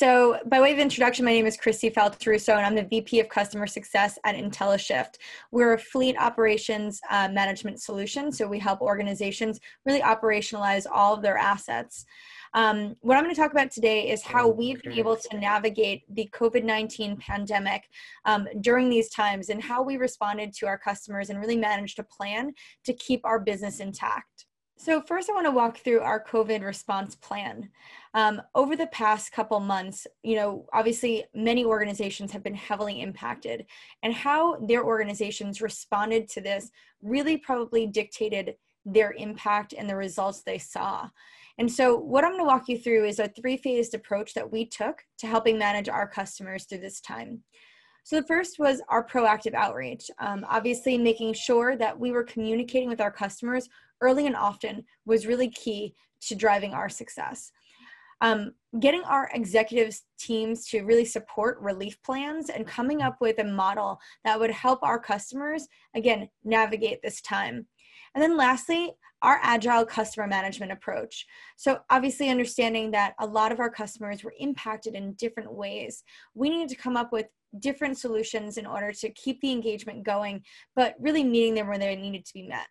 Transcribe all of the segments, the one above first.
So, by way of introduction, my name is Christy Faltruso, and I'm the VP of Customer Success at IntelliShift. We're a fleet operations uh, management solution, so we help organizations really operationalize all of their assets. Um, what I'm going to talk about today is how we've been able to navigate the COVID 19 pandemic um, during these times and how we responded to our customers and really managed a plan to keep our business intact. So, first, I want to walk through our COVID response plan. Um, over the past couple months, you know, obviously many organizations have been heavily impacted, and how their organizations responded to this really probably dictated their impact and the results they saw. And so, what I'm going to walk you through is a three phased approach that we took to helping manage our customers through this time. So, the first was our proactive outreach. Um, obviously, making sure that we were communicating with our customers early and often was really key to driving our success. Um, getting our executives teams to really support relief plans and coming up with a model that would help our customers again navigate this time and then lastly our agile customer management approach. So, obviously, understanding that a lot of our customers were impacted in different ways, we needed to come up with different solutions in order to keep the engagement going, but really meeting them where they needed to be met.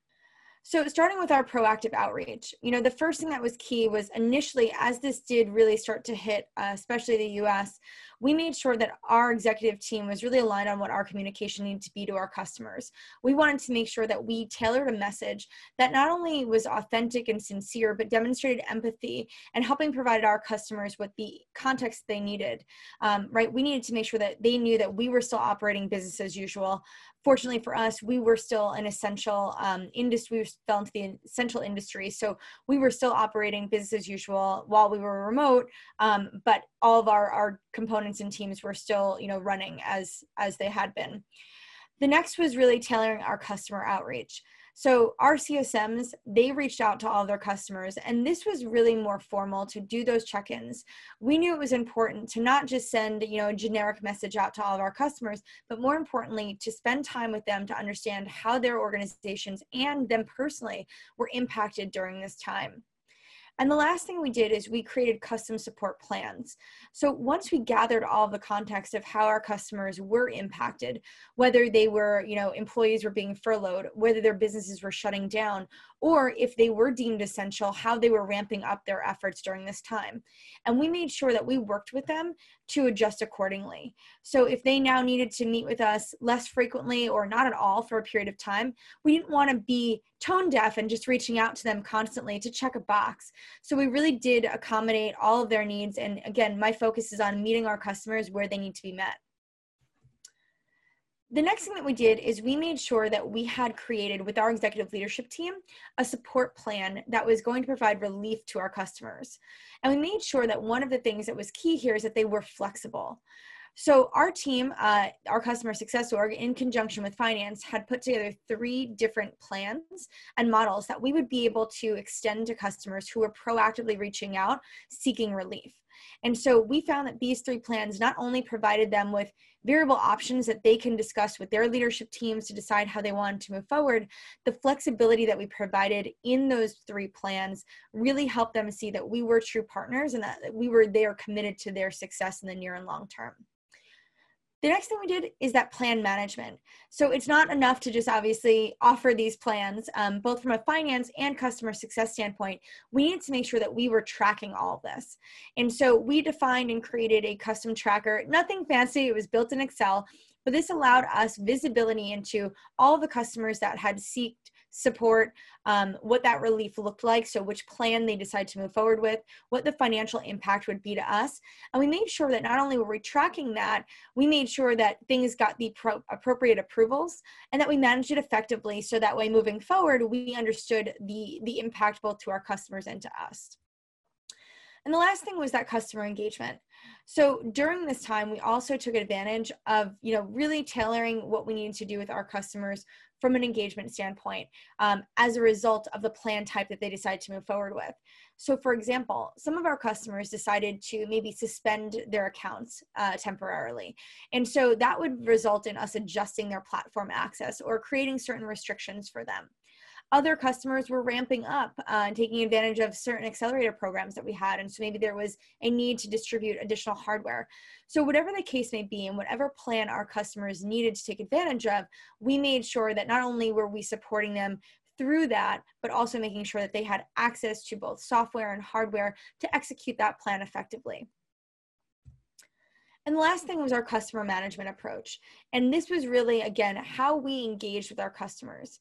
So, starting with our proactive outreach, you know, the first thing that was key was initially, as this did really start to hit, uh, especially the US, we made sure that our executive team was really aligned on what our communication needed to be to our customers. We wanted to make sure that we tailored a message that not only was authentic and sincere, but demonstrated empathy and helping provide our customers with the context they needed. Um, right? We needed to make sure that they knew that we were still operating business as usual, fortunately for us, we were still an essential um, industry. We fell into the essential industry, so we were still operating business as usual while we were remote. Um, but all of our our components and teams were still, you know, running as as they had been. The next was really tailoring our customer outreach. So our CSMs, they reached out to all their customers, and this was really more formal to do those check-ins. We knew it was important to not just send, you know, a generic message out to all of our customers, but more importantly, to spend time with them to understand how their organizations and them personally were impacted during this time. And the last thing we did is we created custom support plans. So once we gathered all the context of how our customers were impacted, whether they were, you know, employees were being furloughed, whether their businesses were shutting down, or if they were deemed essential, how they were ramping up their efforts during this time. And we made sure that we worked with them to adjust accordingly. So if they now needed to meet with us less frequently or not at all for a period of time, we didn't want to be tone deaf and just reaching out to them constantly to check a box. So we really did accommodate all of their needs. And again, my focus is on meeting our customers where they need to be met. The next thing that we did is we made sure that we had created with our executive leadership team a support plan that was going to provide relief to our customers. And we made sure that one of the things that was key here is that they were flexible. So our team, uh, our customer success org, in conjunction with finance, had put together three different plans and models that we would be able to extend to customers who were proactively reaching out, seeking relief. And so we found that these three plans not only provided them with variable options that they can discuss with their leadership teams to decide how they want to move forward, the flexibility that we provided in those three plans really helped them see that we were true partners and that we were there committed to their success in the near and long term. The next thing we did is that plan management. So it's not enough to just obviously offer these plans, um, both from a finance and customer success standpoint. We needed to make sure that we were tracking all of this. And so we defined and created a custom tracker, nothing fancy, it was built in Excel, but this allowed us visibility into all the customers that had seeked support, um, what that relief looked like, so which plan they decide to move forward with, what the financial impact would be to us. And we made sure that not only were we tracking that, we made sure that things got the pro- appropriate approvals and that we managed it effectively so that way moving forward, we understood the, the impact both to our customers and to us. And the last thing was that customer engagement. So during this time, we also took advantage of, you know, really tailoring what we needed to do with our customers from an engagement standpoint um, as a result of the plan type that they decide to move forward with. So, for example, some of our customers decided to maybe suspend their accounts uh, temporarily. And so that would result in us adjusting their platform access or creating certain restrictions for them. Other customers were ramping up uh, and taking advantage of certain accelerator programs that we had. And so maybe there was a need to distribute additional hardware. So, whatever the case may be, and whatever plan our customers needed to take advantage of, we made sure that not only were we supporting them through that, but also making sure that they had access to both software and hardware to execute that plan effectively. And the last thing was our customer management approach. And this was really, again, how we engaged with our customers.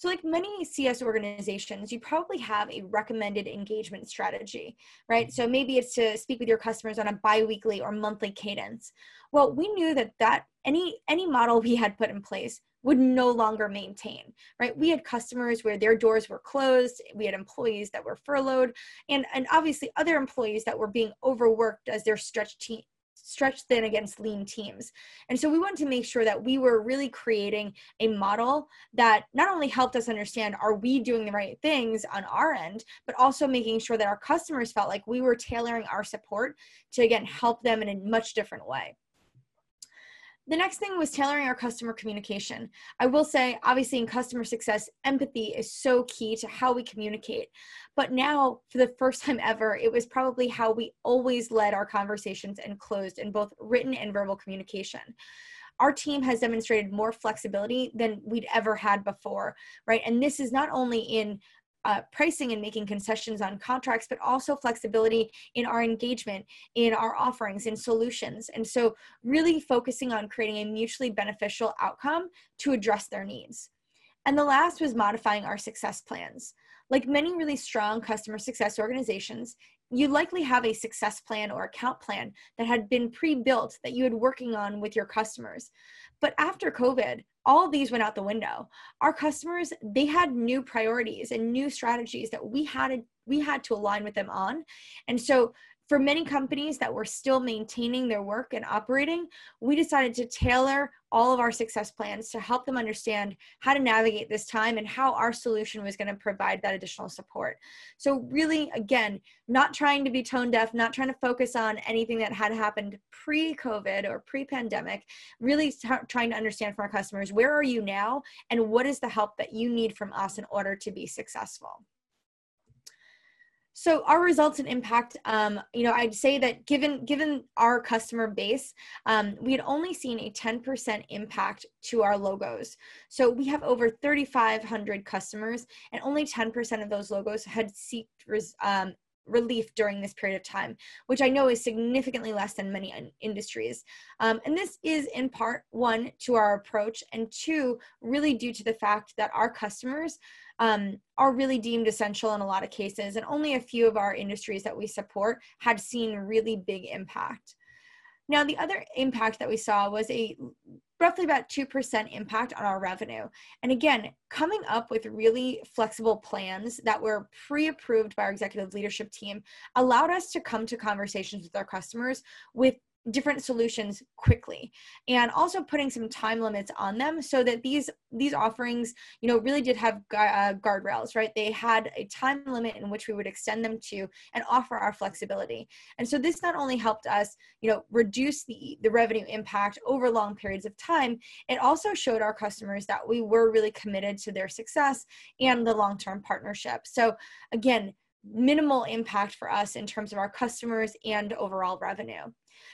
So, like many CS organizations, you probably have a recommended engagement strategy, right? So maybe it's to speak with your customers on a biweekly or monthly cadence. Well, we knew that that any any model we had put in place would no longer maintain, right? We had customers where their doors were closed, we had employees that were furloughed, and, and obviously other employees that were being overworked as their stretched team, stretched thin against lean teams. And so we wanted to make sure that we were really creating a model that not only helped us understand are we doing the right things on our end, but also making sure that our customers felt like we were tailoring our support to again help them in a much different way. The next thing was tailoring our customer communication. I will say, obviously, in customer success, empathy is so key to how we communicate. But now, for the first time ever, it was probably how we always led our conversations and closed in both written and verbal communication our team has demonstrated more flexibility than we'd ever had before, right? And this is not only in uh, pricing and making concessions on contracts, but also flexibility in our engagement, in our offerings, in solutions. And so, really focusing on creating a mutually beneficial outcome to address their needs. And the last was modifying our success plans. Like many really strong customer success organizations, you likely have a success plan or account plan that had been pre-built that you had working on with your customers. But after COVID, all of these went out the window. Our customers, they had new priorities and new strategies that we had we had to align with them on. And so for many companies that were still maintaining their work and operating, we decided to tailor all of our success plans to help them understand how to navigate this time and how our solution was going to provide that additional support. So, really, again, not trying to be tone deaf, not trying to focus on anything that had happened pre COVID or pre pandemic, really t- trying to understand from our customers where are you now and what is the help that you need from us in order to be successful. So our results and impact, um, you know, I'd say that given given our customer base, um, we had only seen a 10% impact to our logos. So we have over 3,500 customers, and only 10% of those logos had seeked um, relief during this period of time, which I know is significantly less than many industries. Um, and this is in part one to our approach, and two, really due to the fact that our customers um, are really deemed essential in a lot of cases, and only a few of our industries that we support had seen really big impact. Now, the other impact that we saw was a roughly about 2% impact on our revenue. And again, coming up with really flexible plans that were pre approved by our executive leadership team allowed us to come to conversations with our customers with different solutions quickly and also putting some time limits on them so that these these offerings you know really did have uh, guardrails right? They had a time limit in which we would extend them to and offer our flexibility. And so this not only helped us you know reduce the the revenue impact over long periods of time it also showed our customers that we were really committed to their success and the long-term partnership. So again minimal impact for us in terms of our customers and overall revenue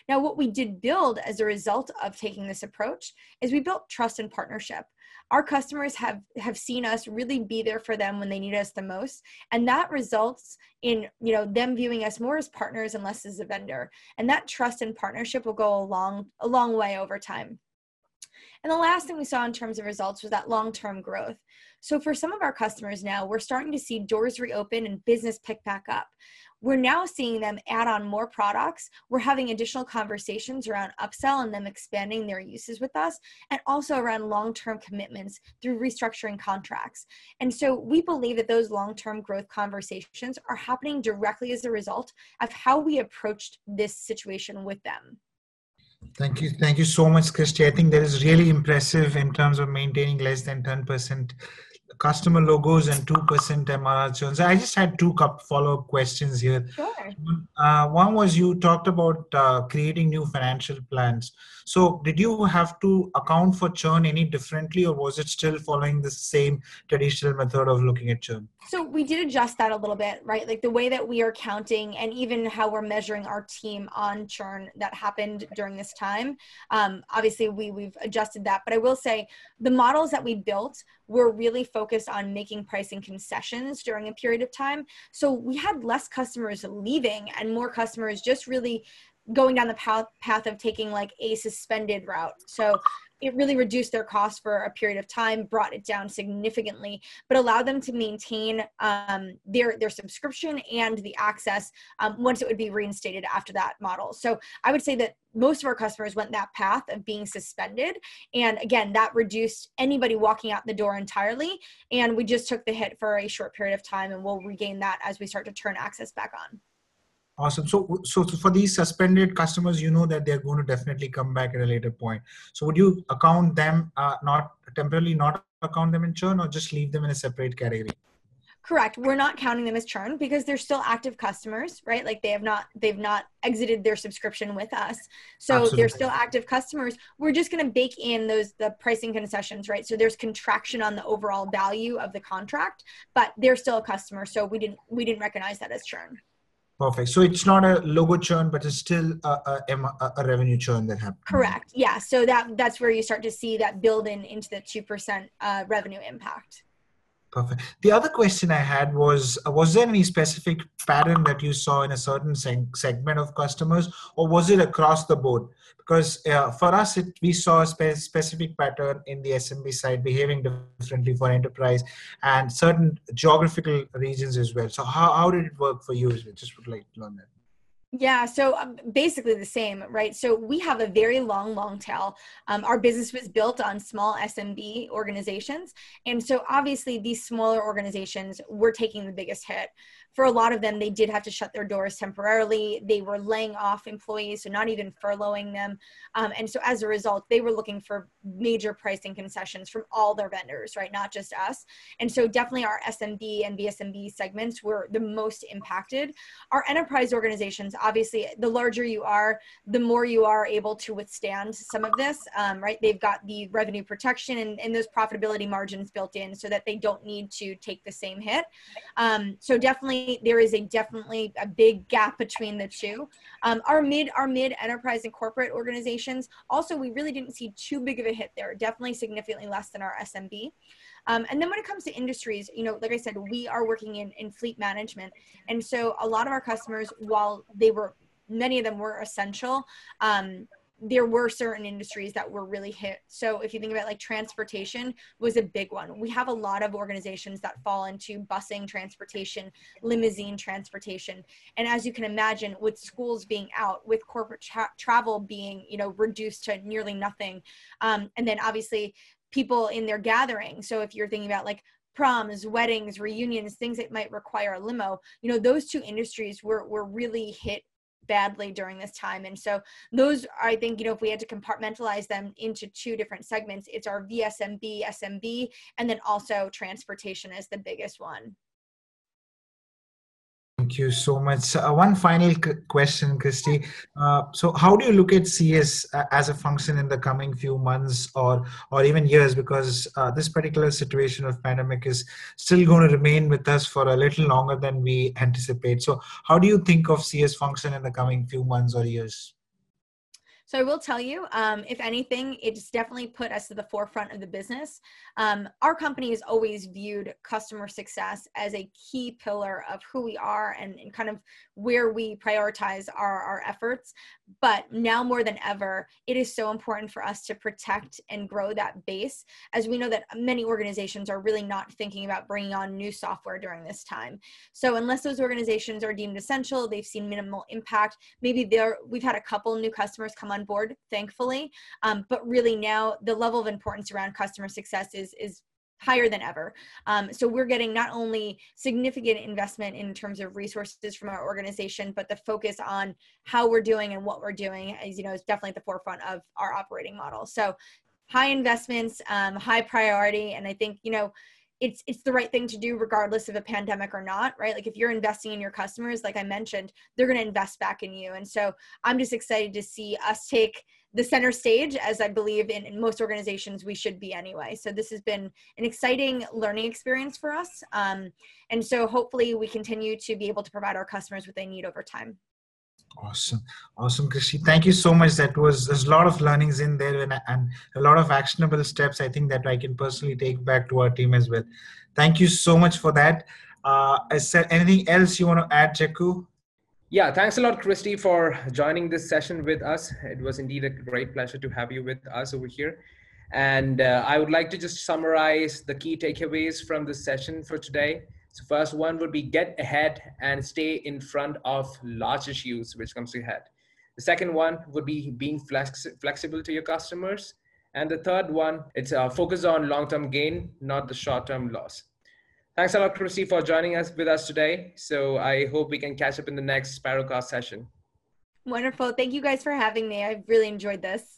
now, what we did build as a result of taking this approach is we built trust and partnership. Our customers have, have seen us really be there for them when they need us the most. And that results in you know them viewing us more as partners and less as a vendor. And that trust and partnership will go a long, a long way over time. And the last thing we saw in terms of results was that long term growth. So, for some of our customers now, we're starting to see doors reopen and business pick back up we're now seeing them add on more products. We're having additional conversations around upsell and them expanding their uses with us, and also around long term commitments through restructuring contracts. And so we believe that those long term growth conversations are happening directly as a result of how we approached this situation with them. Thank you. Thank you so much, Christy. I think that is really impressive in terms of maintaining less than 10% customer logos and 2% MRR churns. I just had two follow-up questions here. Sure. Uh, one was you talked about uh, creating new financial plans. So did you have to account for churn any differently or was it still following the same traditional method of looking at churn? So we did adjust that a little bit, right? Like the way that we are counting and even how we're measuring our team on churn that happened during this time. Um, obviously, we, we've adjusted that. But I will say the models that we built were really focused on making pricing concessions during a period of time. So we had less customers leaving and more customers just really going down the path path of taking like a suspended route. So it really reduced their cost for a period of time, brought it down significantly, but allowed them to maintain um, their their subscription and the access um, once it would be reinstated after that model. So I would say that most of our customers went that path of being suspended, and again, that reduced anybody walking out the door entirely. And we just took the hit for a short period of time, and we'll regain that as we start to turn access back on. Awesome. So, so for these suspended customers, you know that they're going to definitely come back at a later point. So, would you account them uh, not temporarily not account them in churn, or just leave them in a separate category? Correct. We're not counting them as churn because they're still active customers, right? Like they have not they've not exited their subscription with us. So Absolutely. they're still active customers. We're just going to bake in those the pricing concessions, right? So there's contraction on the overall value of the contract, but they're still a customer, so we didn't we didn't recognize that as churn. Perfect. So it's not a logo churn, but it's still a, a, a revenue churn that happens. Correct. Yeah. So that that's where you start to see that build in into the two percent uh, revenue impact. Perfect. The other question I had was uh, Was there any specific pattern that you saw in a certain seg- segment of customers, or was it across the board? Because uh, for us, it, we saw a spe- specific pattern in the SMB side behaving differently for enterprise and certain geographical regions as well. So, how, how did it work for you? Just would like to learn that. Yeah, so um, basically the same, right? So we have a very long, long tail. Um, our business was built on small SMB organizations. And so obviously these smaller organizations were taking the biggest hit for a lot of them, they did have to shut their doors temporarily. They were laying off employees, so not even furloughing them. Um, and so as a result, they were looking for major pricing concessions from all their vendors, right? Not just us. And so definitely our SMB and VSMB segments were the most impacted. Our enterprise organizations, obviously, the larger you are, the more you are able to withstand some of this, um, right? They've got the revenue protection and, and, those profitability margins built in so that they don't need to take the same hit. Um, so definitely there is a definitely a big gap between the two. Um, our mid our mid enterprise and corporate organizations also we really didn't see too big of a hit there. Definitely significantly less than our SMB. Um, and then when it comes to industries, you know, like I said, we are working in in fleet management, and so a lot of our customers, while they were many of them were essential. Um, there were certain industries that were really hit. So if you think about like transportation was a big one. We have a lot of organizations that fall into busing transportation, limousine transportation. And as you can imagine with schools being out, with corporate tra- travel being, you know, reduced to nearly nothing. Um, and then obviously people in their gathering. So if you're thinking about like proms, weddings, reunions, things that might require a limo, you know, those two industries were, were really hit badly during this time. And so those are, I think, you know, if we had to compartmentalize them into two different segments, it's our VSMB, SMB, and then also transportation is the biggest one. Thank you so much. Uh, one final question, Christy. Uh, so, how do you look at CS uh, as a function in the coming few months or or even years? Because uh, this particular situation of pandemic is still going to remain with us for a little longer than we anticipate. So, how do you think of CS function in the coming few months or years? So I will tell you, um, if anything, it's definitely put us to the forefront of the business. Um, our company has always viewed customer success as a key pillar of who we are and, and kind of where we prioritize our, our efforts. But now more than ever, it is so important for us to protect and grow that base, as we know that many organizations are really not thinking about bringing on new software during this time. So unless those organizations are deemed essential, they've seen minimal impact. Maybe they're we've had a couple new customers come on board, thankfully. Um, but really now the level of importance around customer success is is higher than ever. Um, so we're getting not only significant investment in terms of resources from our organization, but the focus on how we're doing and what we're doing is, you know, is definitely at the forefront of our operating model. So high investments, um, high priority. And I think, you know, it's it's the right thing to do regardless of a pandemic or not right? Like if you're investing in your customers like i mentioned they're going to invest back in you. And so i'm just excited to see us take the center stage as i believe in, in most organizations we should be anyway. So this has been an exciting learning experience for us. Um, and so hopefully we continue to be able to provide our customers what they need over time Awesome, awesome, Christy. Thank you so much. That was there's a lot of learnings in there and, and a lot of actionable steps. I think that I can personally take back to our team as well. Thank you so much for that. Uh, is there anything else you want to add, Jaku? Yeah, thanks a lot, Christy, for joining this session with us. It was indeed a great pleasure to have you with us over here. And uh, I would like to just summarize the key takeaways from this session for today. So first one would be get ahead and stay in front of large issues which comes to head. The second one would be being flex flexible to your customers. And the third one, it's uh, focus on long-term gain, not the short-term loss. Thanks a lot, Christy, for joining us with us today. So I hope we can catch up in the next Sparrowcast session. Wonderful. Thank you guys for having me. I've really enjoyed this.